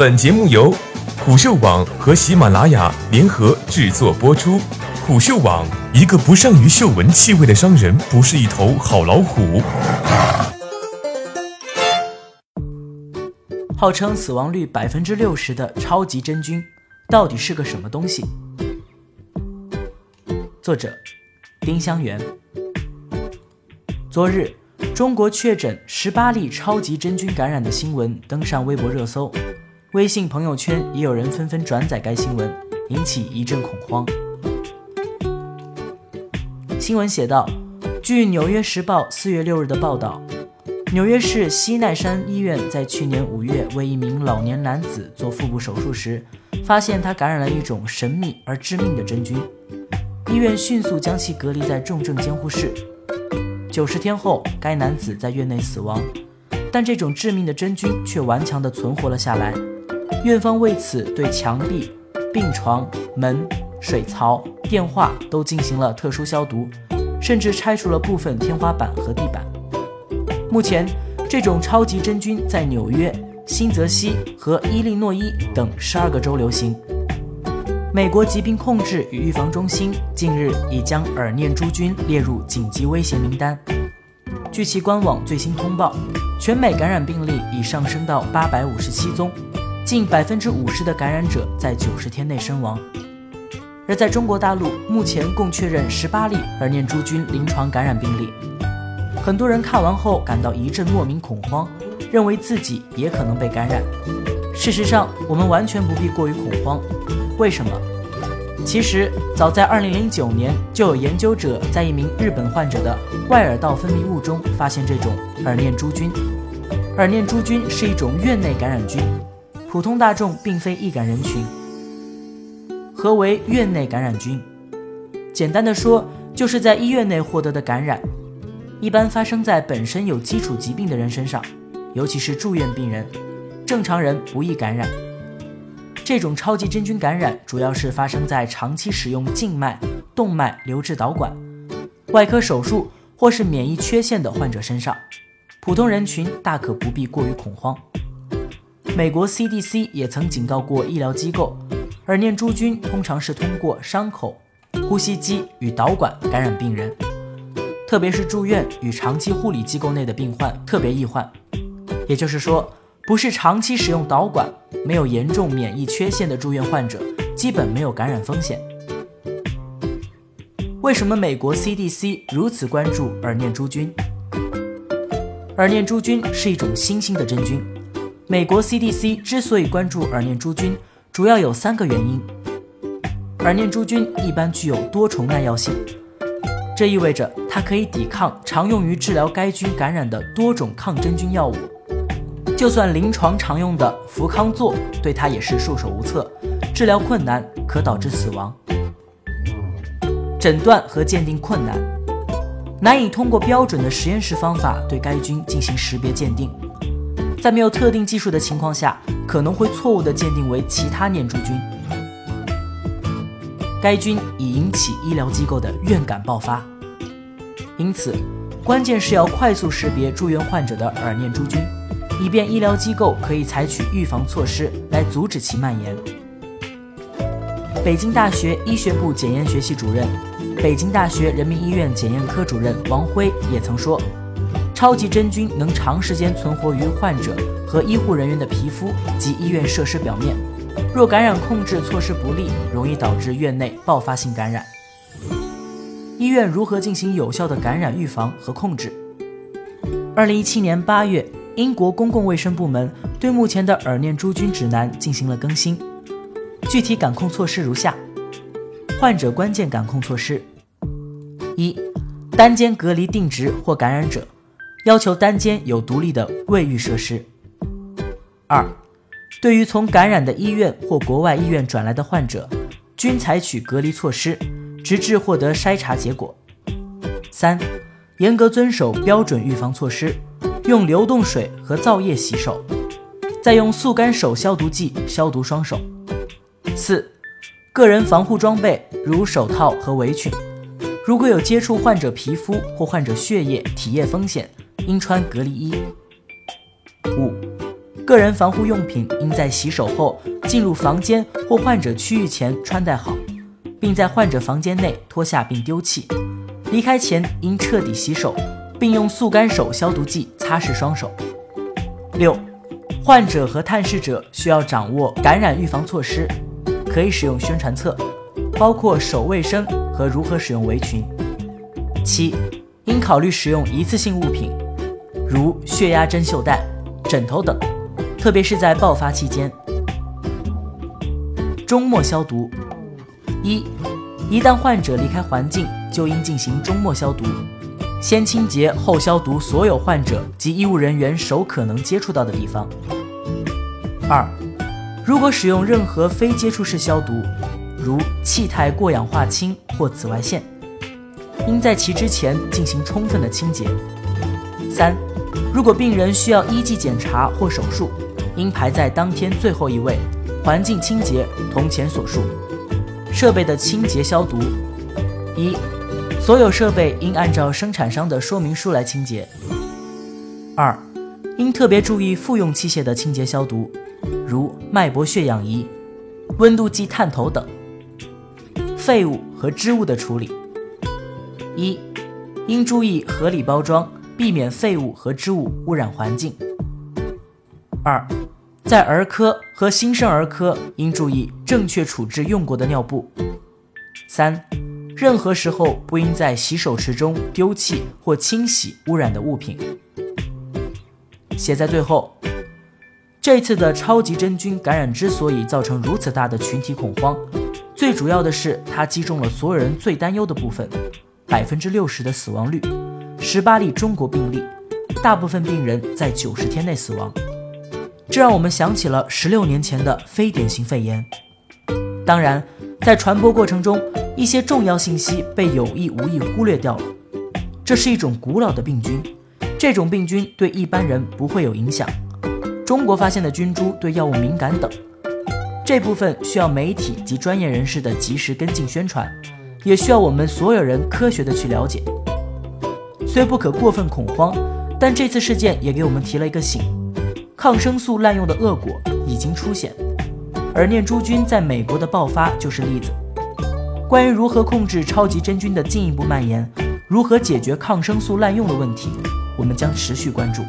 本节目由虎嗅网和喜马拉雅联合制作播出。虎嗅网：一个不善于嗅闻气味的商人，不是一头好老虎。号称死亡率百分之六十的超级真菌，到底是个什么东西？作者：丁香园。昨日，中国确诊十八例超级真菌感染的新闻登上微博热搜。微信朋友圈也有人纷纷转载该新闻，引起一阵恐慌。新闻写道：据《纽约时报》四月六日的报道，纽约市西奈山医院在去年五月为一名老年男子做腹部手术时，发现他感染了一种神秘而致命的真菌。医院迅速将其隔离在重症监护室。九十天后，该男子在院内死亡，但这种致命的真菌却顽强地存活了下来。院方为此对墙壁、病床、门、水槽、电话都进行了特殊消毒，甚至拆除了部分天花板和地板。目前，这种超级真菌在纽约、新泽西和伊利诺伊等十二个州流行。美国疾病控制与预防中心近日已将耳念珠菌列入紧急威胁名单。据其官网最新通报，全美感染病例已上升到八百五十七宗。近百分之五十的感染者在九十天内身亡，而在中国大陆，目前共确认十八例耳念珠菌临床感染病例。很多人看完后感到一阵莫名恐慌，认为自己也可能被感染。事实上，我们完全不必过于恐慌。为什么？其实，早在二零零九年，就有研究者在一名日本患者的外耳道分泌物中发现这种耳念珠菌。耳念珠菌是一种院内感染菌。普通大众并非易感人群。何为院内感染菌？简单的说，就是在医院内获得的感染，一般发生在本身有基础疾病的人身上，尤其是住院病人，正常人不易感染。这种超级真菌感染主要是发生在长期使用静脉、动脉留置导管、外科手术或是免疫缺陷的患者身上，普通人群大可不必过于恐慌。美国 CDC 也曾警告过医疗机构，耳念珠菌通常是通过伤口、呼吸机与导管感染病人，特别是住院与长期护理机构内的病患特别易患。也就是说，不是长期使用导管、没有严重免疫缺陷的住院患者，基本没有感染风险。为什么美国 CDC 如此关注耳念珠菌？耳念珠菌是一种新兴的真菌。美国 CDC 之所以关注耳念珠菌，主要有三个原因。耳念珠菌一般具有多重耐药性，这意味着它可以抵抗常用于治疗该菌感染的多种抗真菌药物。就算临床常用的福康唑，对它也是束手无策，治疗困难，可导致死亡。诊断和鉴定困难，难以通过标准的实验室方法对该菌进行识别鉴定。在没有特定技术的情况下，可能会错误地鉴定为其他念珠菌。该菌已引起医疗机构的院感爆发，因此，关键是要快速识别住院患者的耳念珠菌，以便医疗机构可以采取预防措施来阻止其蔓延。北京大学医学部检验学系主任、北京大学人民医院检验科主任王辉也曾说。超级真菌能长时间存活于患者和医护人员的皮肤及医院设施表面，若感染控制措施不力，容易导致院内爆发性感染。医院如何进行有效的感染预防和控制？二零一七年八月，英国公共卫生部门对目前的耳念珠菌指南进行了更新，具体感控措施如下：患者关键感控措施一，单间隔离定植或感染者。要求单间有独立的卫浴设施。二，对于从感染的医院或国外医院转来的患者，均采取隔离措施，直至获得筛查结果。三，严格遵守标准预防措施，用流动水和皂液洗手，再用速干手消毒剂消毒双手。四，个人防护装备如手套和围裙，如果有接触患者皮肤或患者血液、体液风险。应穿隔离衣。五，个人防护用品应在洗手后进入房间或患者区域前穿戴好，并在患者房间内脱下并丢弃。离开前应彻底洗手，并用速干手消毒剂擦拭双手。六，患者和探视者需要掌握感染预防措施，可以使用宣传册，包括手卫生和如何使用围裙。七，应考虑使用一次性物品，如血压针袖带、枕头等，特别是在爆发期间。终末消毒：一，一旦患者离开环境。就应进行终末消毒，先清洁后消毒所有患者及医务人员手可能接触到的地方。二，如果使用任何非接触式消毒，如气态过氧化氢或紫外线，应在其之前进行充分的清洁。三，如果病人需要一级检查或手术，应排在当天最后一位，环境清洁同前所述。设备的清洁消毒，一。所有设备应按照生产商的说明书来清洁。二，应特别注意复用器械的清洁消毒，如脉搏血氧仪、温度计探头等。废物和织物的处理。一，应注意合理包装，避免废物和织物污染环境。二，在儿科和新生儿科应注意正确处置用过的尿布。三。任何时候不应在洗手池中丢弃或清洗污染的物品。写在最后。这次的超级真菌感染之所以造成如此大的群体恐慌，最主要的是它击中了所有人最担忧的部分：百分之六十的死亡率，十八例中国病例，大部分病人在九十天内死亡。这让我们想起了十六年前的非典型肺炎。当然，在传播过程中。一些重要信息被有意无意忽略掉了。这是一种古老的病菌，这种病菌对一般人不会有影响。中国发现的菌株对药物敏感等，这部分需要媒体及专业人士的及时跟进宣传，也需要我们所有人科学的去了解。虽不可过分恐慌，但这次事件也给我们提了一个醒：抗生素滥用的恶果已经出现，而念珠菌在美国的爆发就是例子。关于如何控制超级真菌的进一步蔓延，如何解决抗生素滥用的问题，我们将持续关注。